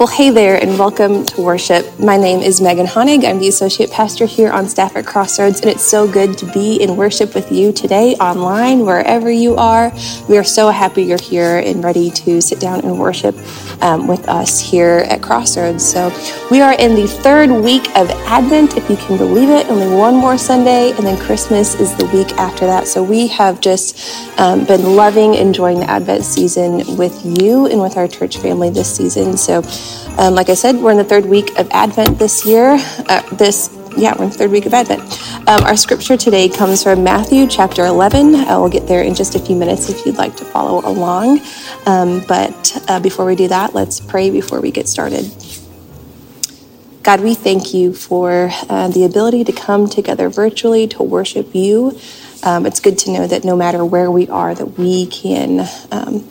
Well, hey there, and welcome to worship. My name is Megan Honig. I'm the associate pastor here on staff at Crossroads, and it's so good to be in worship with you today, online, wherever you are. We are so happy you're here and ready to sit down and worship um, with us here at Crossroads. So, we are in the third week of Advent, if you can believe it. Only one more Sunday, and then Christmas is the week after that. So, we have just um, been loving enjoying the Advent season with you and with our church family this season. So, um, like I said, we're in the third week of Advent this year. Uh, this, yeah, we're in the third week of Advent. Um, our scripture today comes from Matthew chapter 11. I will get there in just a few minutes if you'd like to follow along. Um, but uh, before we do that, let's pray before we get started. God, we thank you for uh, the ability to come together virtually to worship you. Um, it's good to know that no matter where we are, that we can um,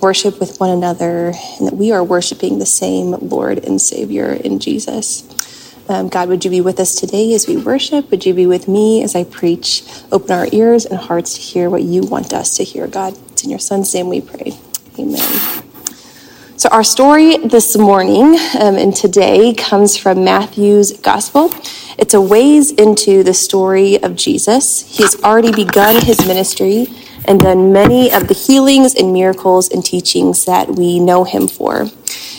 worship with one another and that we are worshiping the same Lord and Savior in Jesus. Um, God, would you be with us today as we worship? Would you be with me as I preach? Open our ears and hearts to hear what you want us to hear, God. It's in your Son's name we pray. Amen. So, our story this morning um, and today comes from Matthew's Gospel. It's a ways into the story of Jesus. He has already begun his ministry and done many of the healings and miracles and teachings that we know him for.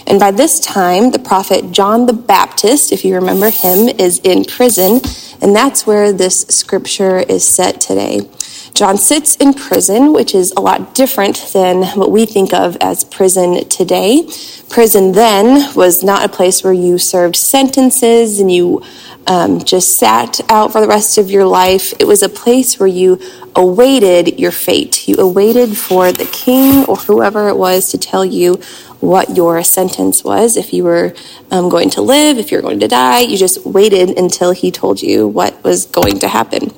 And by this time, the prophet John the Baptist, if you remember him, is in prison, and that's where this scripture is set today. John sits in prison, which is a lot different than what we think of as prison today. Prison then was not a place where you served sentences and you um, just sat out for the rest of your life. It was a place where you awaited your fate. You awaited for the king or whoever it was to tell you what your sentence was. If you were um, going to live, if you were going to die, you just waited until he told you what was going to happen.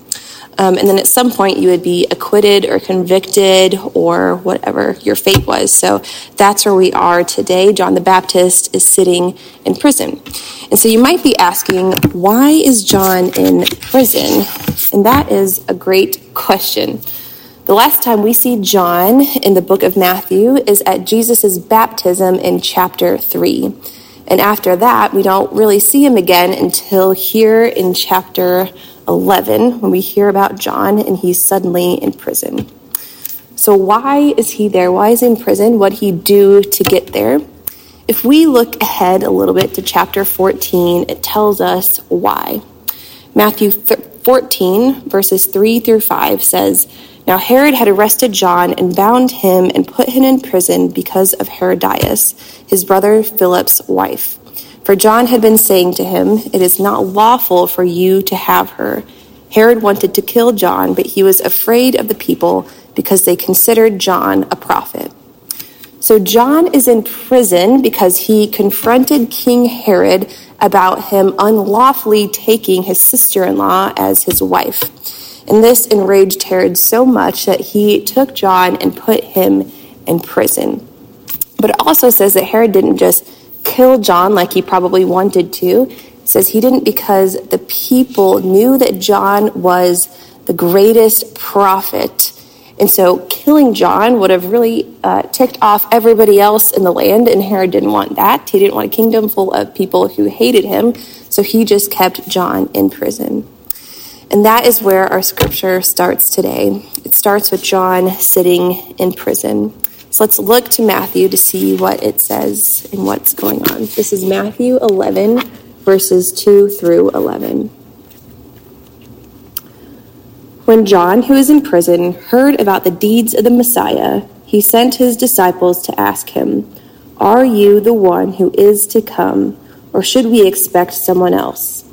Um, and then at some point you would be acquitted or convicted or whatever your fate was. So that's where we are today. John the Baptist is sitting in prison. And so you might be asking, why is John in prison? And that is a great question. The last time we see John in the book of Matthew is at Jesus' baptism in chapter 3. And after that, we don't really see him again until here in chapter 11 when we hear about John and he's suddenly in prison. So, why is he there? Why is he in prison? What he do to get there? If we look ahead a little bit to chapter 14, it tells us why. Matthew 14, verses 3 through 5 says, Now Herod had arrested John and bound him and put him in prison because of Herodias, his brother Philip's wife. For John had been saying to him, It is not lawful for you to have her. Herod wanted to kill John, but he was afraid of the people because they considered John a prophet. So John is in prison because he confronted King Herod about him unlawfully taking his sister in law as his wife. And this enraged Herod so much that he took John and put him in prison. But it also says that Herod didn't just kill John like he probably wanted to. It says he didn't because the people knew that John was the greatest prophet. And so killing John would have really uh, ticked off everybody else in the land, and Herod didn't want that. He didn't want a kingdom full of people who hated him, so he just kept John in prison. And that is where our scripture starts today. It starts with John sitting in prison. So let's look to Matthew to see what it says and what's going on. This is Matthew 11, verses 2 through 11. When John, who is in prison, heard about the deeds of the Messiah, he sent his disciples to ask him, Are you the one who is to come, or should we expect someone else?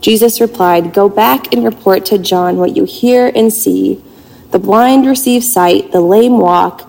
Jesus replied, Go back and report to John what you hear and see. The blind receive sight, the lame walk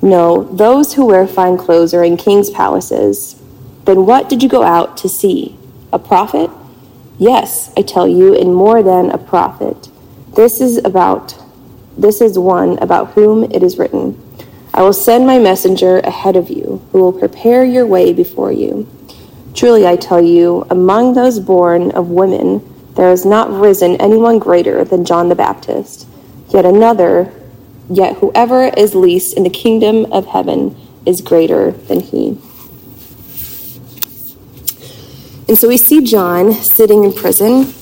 No, those who wear fine clothes are in king's palaces. Then what did you go out to see? A prophet? Yes, I tell you, and more than a prophet. This is about this is one about whom it is written, I will send my messenger ahead of you, who will prepare your way before you. Truly I tell you, among those born of women, there has not risen anyone greater than John the Baptist. Yet another, yet whoever is least in the kingdom of heaven is greater than he. And so we see John sitting in prison,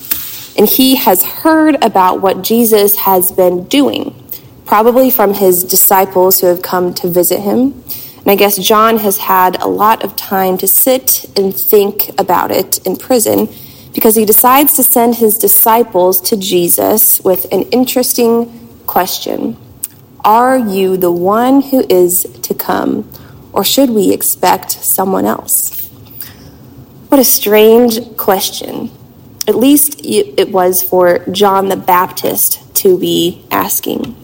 and he has heard about what Jesus has been doing, probably from his disciples who have come to visit him. And I guess John has had a lot of time to sit and think about it in prison because he decides to send his disciples to Jesus with an interesting question Are you the one who is to come, or should we expect someone else? What a strange question. At least it was for John the Baptist to be asking.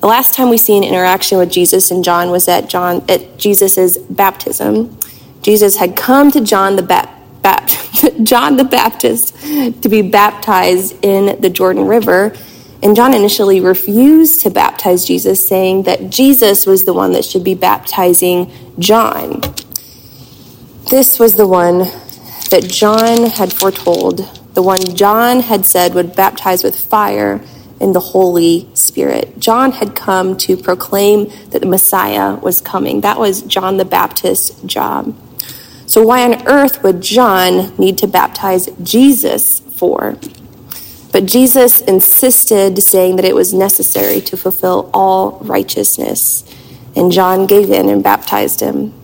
The last time we see an interaction with Jesus and John was at John at Jesus's baptism. Jesus had come to John the ba- John the Baptist to be baptized in the Jordan River, and John initially refused to baptize Jesus, saying that Jesus was the one that should be baptizing John. This was the one that John had foretold, the one John had said would baptize with fire in the Holy Spirit. John had come to proclaim that the Messiah was coming. That was John the Baptist's job. So, why on earth would John need to baptize Jesus for? But Jesus insisted, saying that it was necessary to fulfill all righteousness. And John gave in and baptized him.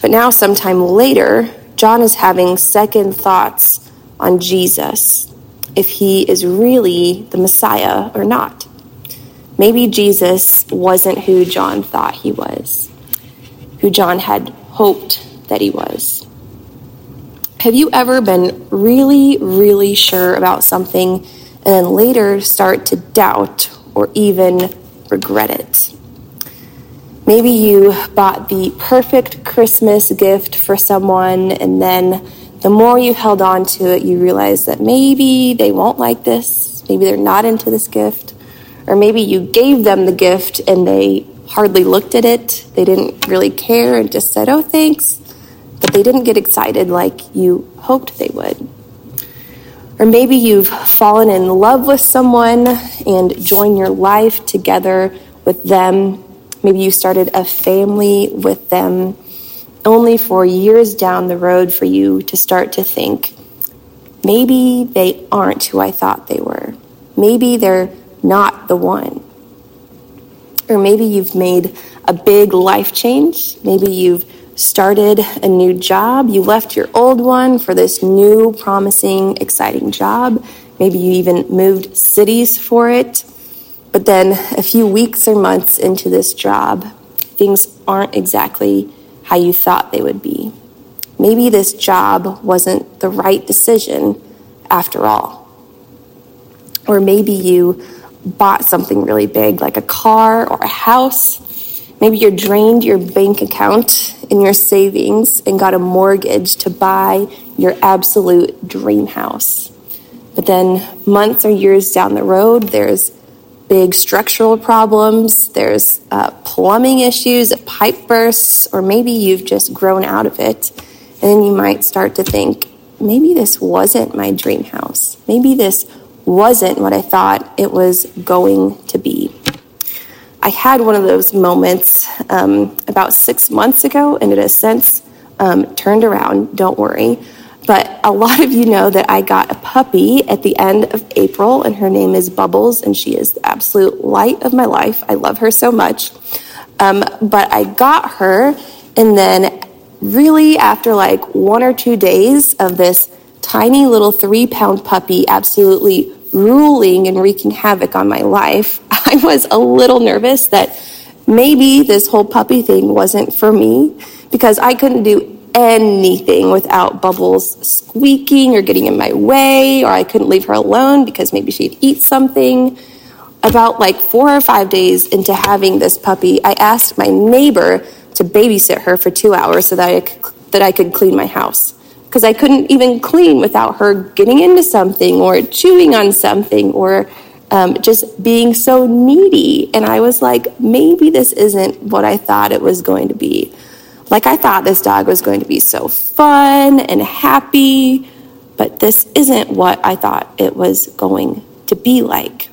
But now, sometime later, John is having second thoughts on Jesus, if he is really the Messiah or not. Maybe Jesus wasn't who John thought he was, who John had hoped that he was. Have you ever been really, really sure about something and then later start to doubt or even regret it? Maybe you bought the perfect Christmas gift for someone, and then the more you held on to it, you realized that maybe they won't like this. Maybe they're not into this gift. Or maybe you gave them the gift and they hardly looked at it. They didn't really care and just said, oh, thanks. But they didn't get excited like you hoped they would. Or maybe you've fallen in love with someone and joined your life together with them Maybe you started a family with them only for years down the road for you to start to think, maybe they aren't who I thought they were. Maybe they're not the one. Or maybe you've made a big life change. Maybe you've started a new job. You left your old one for this new, promising, exciting job. Maybe you even moved cities for it. But then a few weeks or months into this job, things aren't exactly how you thought they would be. Maybe this job wasn't the right decision after all. Or maybe you bought something really big, like a car or a house. Maybe you drained your bank account your savings and got a mortgage to buy your absolute dream house. But then months or years down the road, there's big structural problems, there's uh, plumbing issues, a pipe bursts, or maybe you've just grown out of it. And then you might start to think, maybe this wasn't my dream house. Maybe this wasn't what I thought it was going to be. I had one of those moments um, about six months ago, and it has since um, turned around. Don't worry. But a lot of you know that I got a puppy at the end of April, and her name is Bubbles, and she is the absolute light of my life. I love her so much. Um, but I got her, and then really after like one or two days of this tiny little three pound puppy absolutely ruling and wreaking havoc on my life, I was a little nervous that maybe this whole puppy thing wasn't for me because I couldn't do anything without Bubbles squeaking or getting in my way, or I couldn't leave her alone because maybe she'd eat something. About like four or five days into having this puppy, I asked my neighbor to babysit her for two hours so that I could, that I could clean my house. Because I couldn't even clean without her getting into something or chewing on something or um, just being so needy. And I was like, maybe this isn't what I thought it was going to be. Like, I thought this dog was going to be so fun and happy, but this isn't what I thought it was going to be like.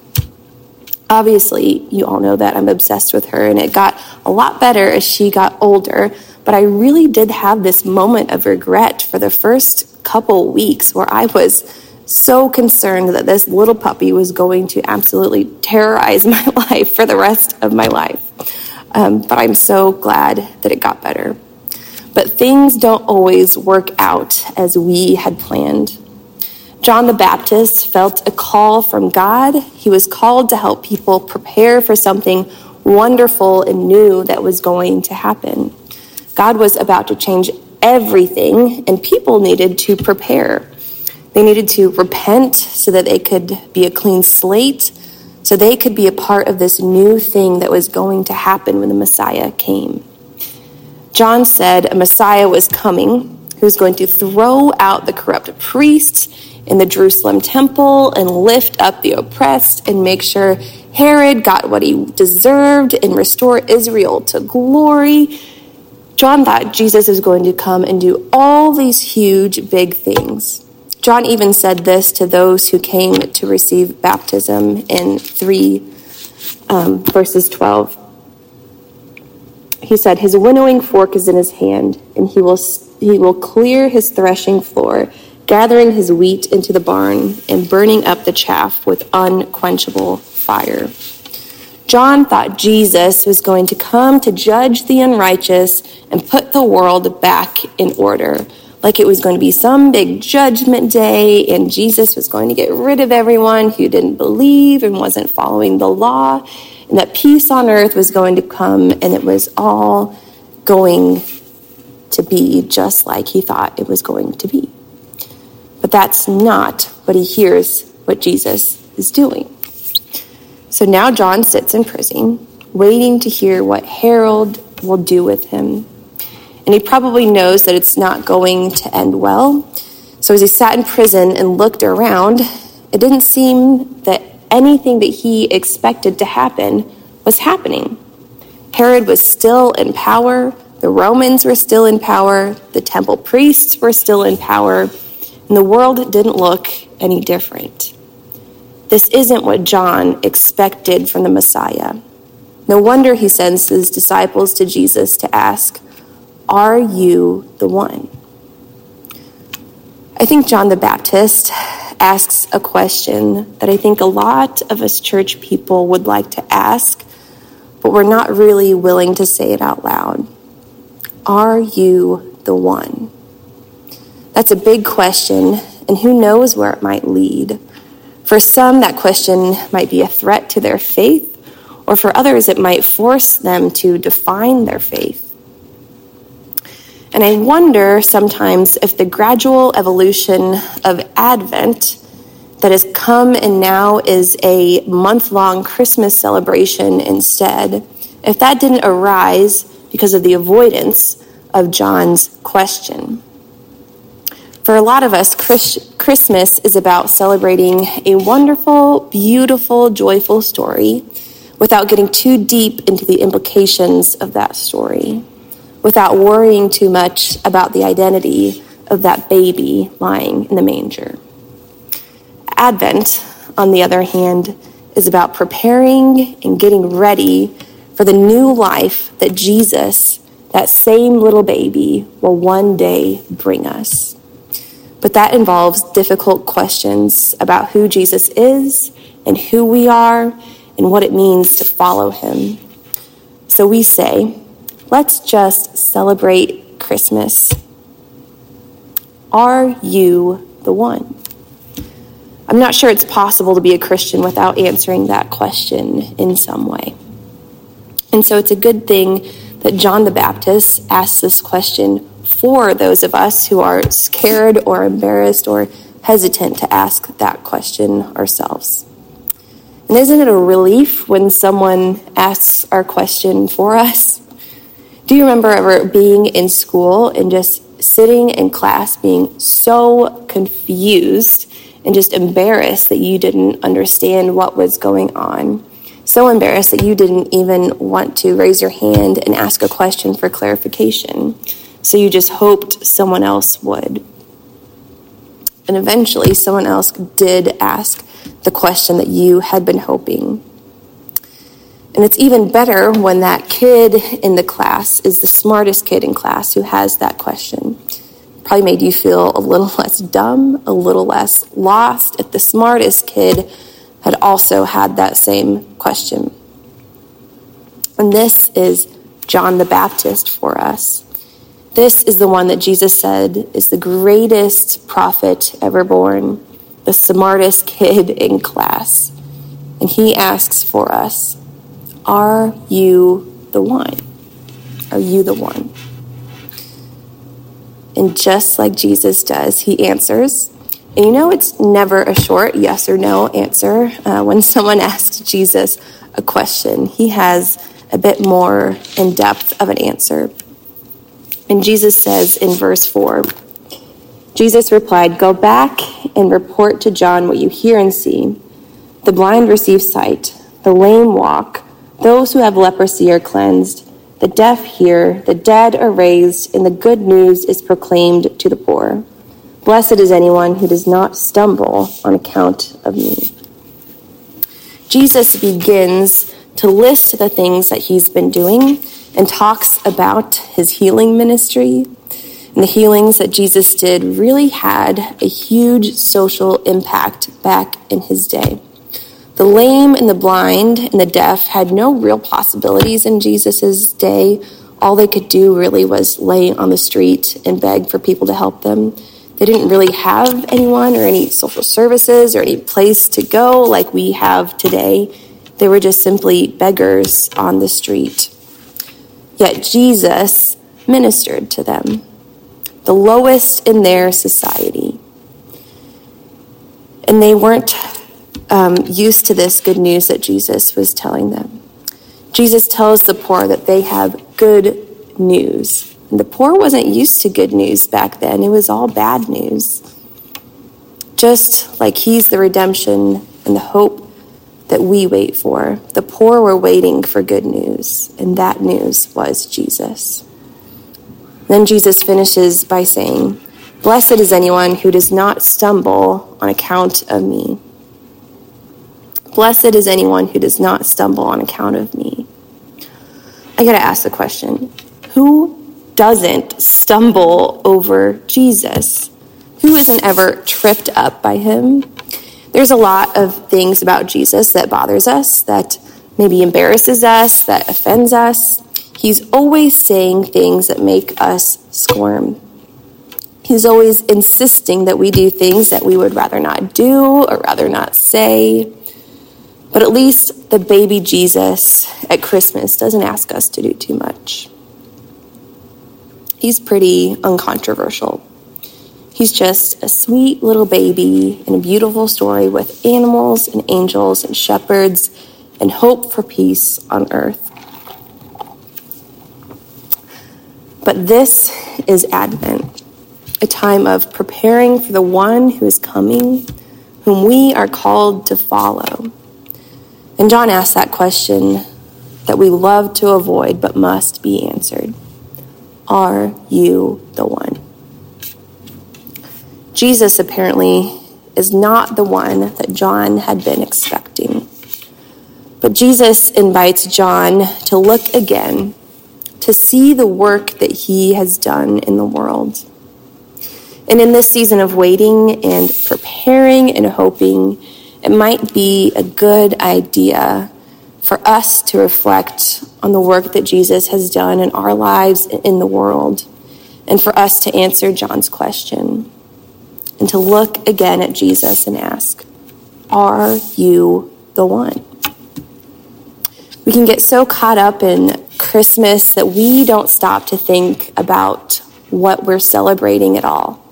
Obviously, you all know that I'm obsessed with her, and it got a lot better as she got older. But I really did have this moment of regret for the first couple weeks where I was so concerned that this little puppy was going to absolutely terrorize my life for the rest of my life. Um, but I'm so glad that it got better. But things don't always work out as we had planned. John the Baptist felt a call from God. He was called to help people prepare for something wonderful and new that was going to happen. God was about to change everything, and people needed to prepare. They needed to repent so that they could be a clean slate, so they could be a part of this new thing that was going to happen when the Messiah came. John said a Messiah was coming who was going to throw out the corrupt priests in the Jerusalem temple and lift up the oppressed and make sure Herod got what he deserved and restore Israel to glory. John thought Jesus is going to come and do all these huge, big things. John even said this to those who came to receive baptism in 3 um, verses 12. He said, His winnowing fork is in his hand, and he will, he will clear his threshing floor gathering his wheat into the barn and burning up the chaff with unquenchable fire. John thought Jesus was going to come to judge the unrighteous and put the world back in order. Like it was going to be some big judgment day, and Jesus was going to get rid of everyone who didn't believe and wasn't following the law, and that peace on earth was going to come, and it was all going to be just like he thought it was going to be. But that's not what he hears what Jesus is doing. So now John sits in prison, waiting to hear what Herod will do with him. And he probably knows that it's not going to end well. So as he sat in prison and looked around, it didn't seem that anything that he expected to happen was happening. Herod was still in power, the Romans were still in power, the temple priests were still in power, and the world didn't look any different. This isn't what John expected from the Messiah. No wonder he sends his disciples to Jesus to ask, Are you the one? I think John the Baptist asks a question that I think a lot of us church people would like to ask, but we're not really willing to say it out loud. Are you the one? That's a big question, and who knows where it might lead. For some, that question might be a threat to their faith, or for others, it might force them to define their faith. And I wonder sometimes if the gradual evolution of Advent that has come and now is a month long Christmas celebration instead, if that didn't arise because of the avoidance of John's question. For a lot of us, Christmas is about celebrating a wonderful, beautiful, joyful story without getting too deep into the implications of that story, without worrying too much about the identity of that baby lying in the manger. Advent, on the other hand, is about preparing and getting ready for the new life that Jesus, that same little baby, will one day bring us. But that involves difficult questions about who Jesus is and who we are and what it means to follow him. So we say, let's just celebrate Christmas. Are you the one? I'm not sure it's possible to be a Christian without answering that question in some way. And so it's a good thing that John the Baptist asks this question for those of us who are scared or embarrassed or hesitant to ask that question ourselves. And isn't it a relief when someone asks our question for us? Do you remember ever being in school and just sitting in class being so confused and just embarrassed that you didn't understand what was going on. So embarrassed that you didn't even want to raise your hand and ask a question for clarification. So you just hoped someone else would. And eventually, someone else did ask the question that you had been hoping. And it's even better when that kid in the class is the smartest kid in class who has that question. Probably made you feel a little less dumb, a little less lost if the smartest kid had also had that same question. And this is John the Baptist for us. This is the one that Jesus said is the greatest prophet ever born, the smartest kid in class. And he asks for us Are you the one? Are you the one? And just like Jesus does, he answers. And you know, it's never a short yes or no answer. Uh, when someone asks Jesus a question, he has a bit more in depth of an answer. And Jesus says in verse 4 Jesus replied, Go back and report to John what you hear and see. The blind receive sight, the lame walk, those who have leprosy are cleansed, the deaf hear, the dead are raised, and the good news is proclaimed to the poor. Blessed is anyone who does not stumble on account of me. Jesus begins to list the things that he's been doing and talks about his healing ministry. And the healings that Jesus did really had a huge social impact back in his day. The lame and the blind and the deaf had no real possibilities in Jesus' day. All they could do really was lay on the street and beg for people to help them. They didn't really have anyone or any social services or any place to go like we have today. They were just simply beggars on the street. Yet Jesus ministered to them, the lowest in their society. And they weren't um, used to this good news that Jesus was telling them. Jesus tells the poor that they have good news. And the poor wasn't used to good news back then, it was all bad news. Just like He's the redemption and the hope that we wait for. The poor were waiting for good news, and that news was Jesus. Then Jesus finishes by saying, Blessed is anyone who does not stumble on account of me. Blessed is anyone who does not stumble on account of me. I got to ask the question who doesn't stumble over Jesus? Who isn't ever tripped up by him? There's a lot of things about Jesus that bothers us, that maybe embarrasses us, that offends us. He's always saying things that make us squirm. He's always insisting that we do things that we would rather not do or rather not say. But at least the baby Jesus at Christmas doesn't ask us to do too much. He's pretty uncontroversial. He's just a sweet little baby in a beautiful story with animals and angels and shepherds and hope for peace on earth. But this is Advent, a time of preparing for the one who is coming, whom we are called to follow. And John asks that question that we love to avoid but must be answered Are you the one? Jesus apparently is not the one that John had been expecting. But Jesus invites John to look again, to see the work that he has done in the world. And in this season of waiting and preparing and hoping, it might be a good idea for us to reflect on the work that Jesus has done in our lives in the world, and for us to answer John's question and to look again at Jesus and ask, Are you the one? We can get so caught up in Christmas that we don't stop to think about what we're celebrating at all.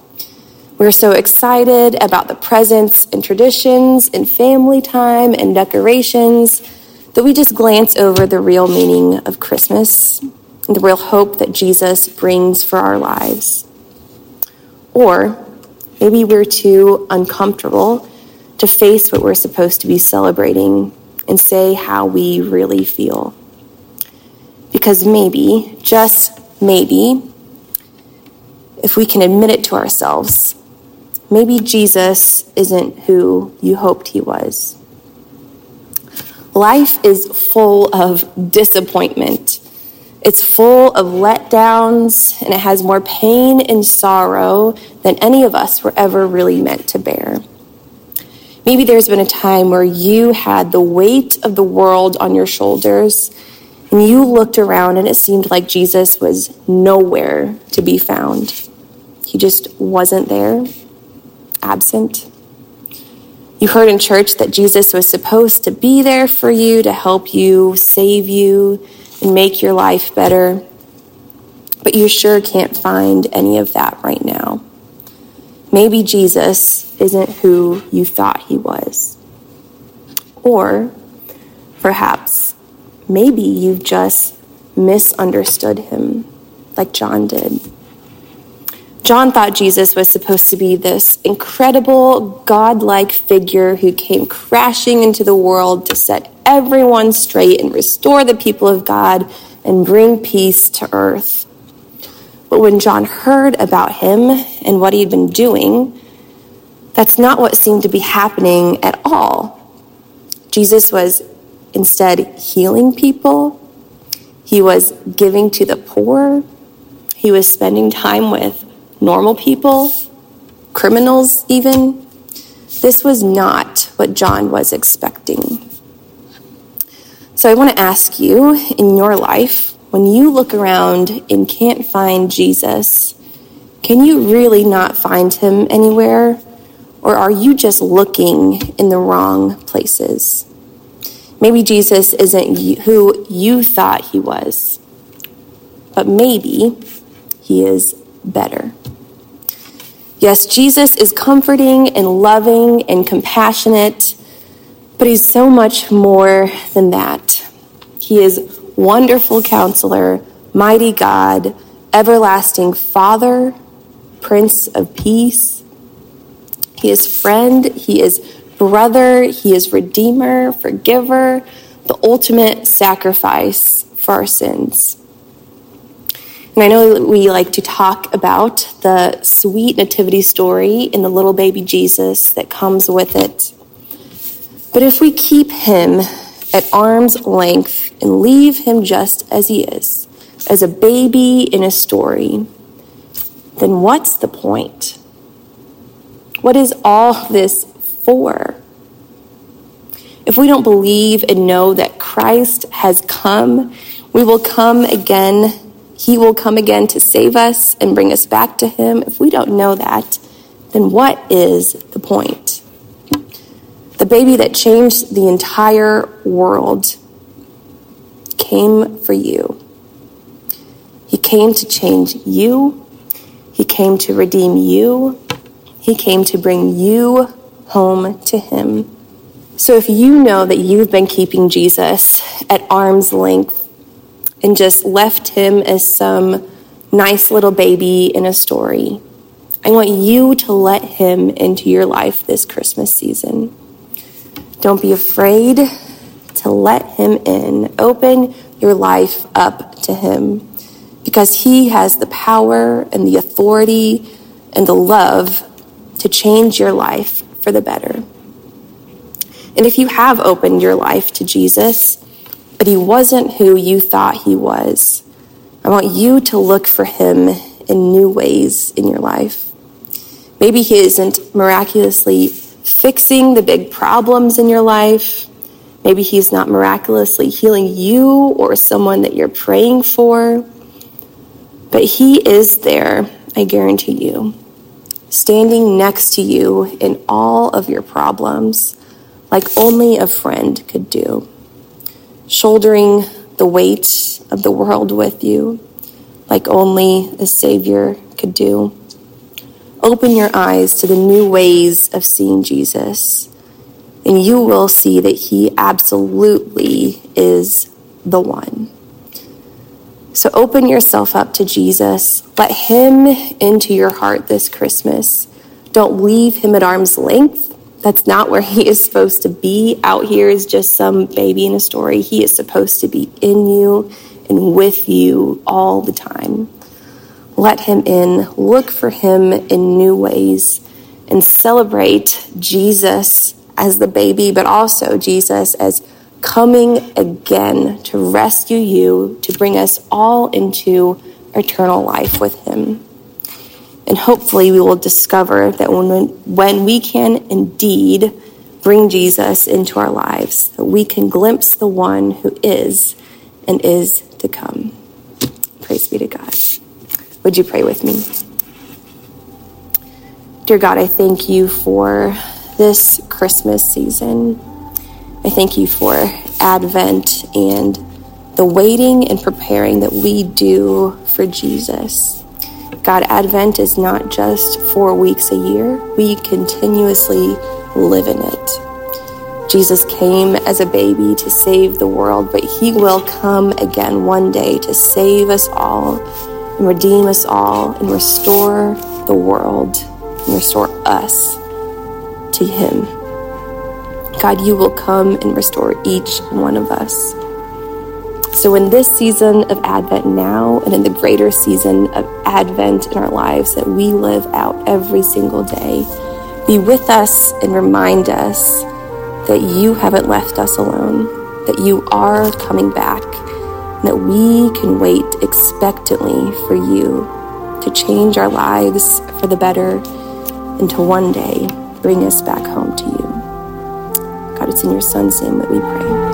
We're so excited about the presents and traditions and family time and decorations that we just glance over the real meaning of Christmas and the real hope that Jesus brings for our lives. Or maybe we're too uncomfortable to face what we're supposed to be celebrating and say how we really feel. Because maybe, just maybe, if we can admit it to ourselves, maybe Jesus isn't who you hoped he was. Life is full of disappointment. It's full of letdowns, and it has more pain and sorrow than any of us were ever really meant to bear. Maybe there's been a time where you had the weight of the world on your shoulders and you looked around and it seemed like Jesus was nowhere to be found. He just wasn't there, absent. You heard in church that Jesus was supposed to be there for you to help you, save you, and make your life better. But you sure can't find any of that right now. Maybe Jesus isn't who you thought he was. Or perhaps maybe you've just misunderstood him, like John did. John thought Jesus was supposed to be this incredible, godlike figure who came crashing into the world to set everyone straight and restore the people of God and bring peace to earth. But when John heard about him and what he'd been doing, that's not what seemed to be happening at all. Jesus was instead healing people, he was giving to the poor, he was spending time with normal people, criminals, even. This was not what John was expecting. So I want to ask you in your life, when you look around and can't find Jesus, can you really not find him anywhere? Or are you just looking in the wrong places? Maybe Jesus isn't who you thought he was, but maybe he is better. Yes, Jesus is comforting and loving and compassionate, but he's so much more than that. He is wonderful counselor, mighty God, everlasting Father, Prince of Peace. He is friend, he is brother, he is redeemer, forgiver, the ultimate sacrifice for our sins. And I know we like to talk about the sweet nativity story in the little baby Jesus that comes with it. But if we keep him at arm's length and leave him just as he is, as a baby in a story, then what's the point? What is all this for? If we don't believe and know that Christ has come, we will come again. He will come again to save us and bring us back to Him. If we don't know that, then what is the point? The baby that changed the entire world came for you. He came to change you. He came to redeem you. He came to bring you home to Him. So if you know that you've been keeping Jesus at arm's length and just left Him as some nice little baby in a story, I want you to let Him into your life this Christmas season. Don't be afraid to let Him in. Open your life up to Him because He has the power and the authority and the love to change your life for the better. And if you have opened your life to Jesus, but He wasn't who you thought He was, I want you to look for Him in new ways in your life. Maybe He isn't miraculously fixing the big problems in your life. Maybe He's not miraculously healing you or someone that you're praying for. But He is there, I guarantee you, standing next to you in all of your problems, like only a friend could do, shouldering the weight of the world with you, like only a Savior could do. Open your eyes to the new ways of seeing Jesus, and you will see that He absolutely is the one. So open yourself up to Jesus. Let him into your heart this Christmas. Don't leave him at arm's length. That's not where he is supposed to be. Out here is just some baby in a story. He is supposed to be in you and with you all the time. Let him in. Look for him in new ways and celebrate Jesus as the baby, but also Jesus as coming again to rescue you, to bring us all into eternal life with him. And hopefully, we will discover that when, when we can indeed bring Jesus into our lives, that we can glimpse the one who is and is to come. Praise be to God. Would you pray with me? Dear God, I thank you for this Christmas season. I thank you for Advent and the waiting and preparing that we do for Jesus. God, Advent is not just four weeks a year, we continuously live in it. Jesus came as a baby to save the world, but he will come again one day to save us all and redeem us all and restore the world and restore us to him. God, you will come and restore each one of us. So, in this season of Advent now, and in the greater season of Advent in our lives that we live out every single day, be with us and remind us that you haven't left us alone, that you are coming back, that we can wait expectantly for you to change our lives for the better and to one day bring us back home to you. God, it's in your Son's name that we pray.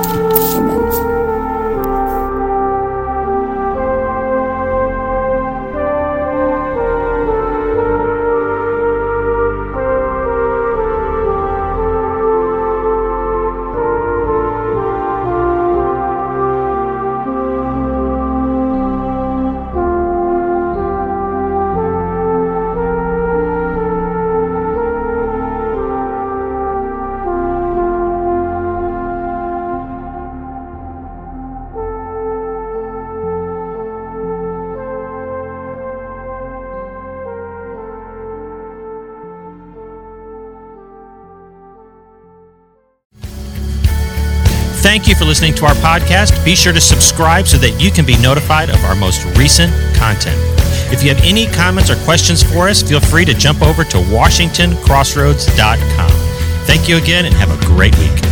Listening to our podcast. Be sure to subscribe so that you can be notified of our most recent content. If you have any comments or questions for us, feel free to jump over to WashingtonCrossroads.com. Thank you again and have a great week.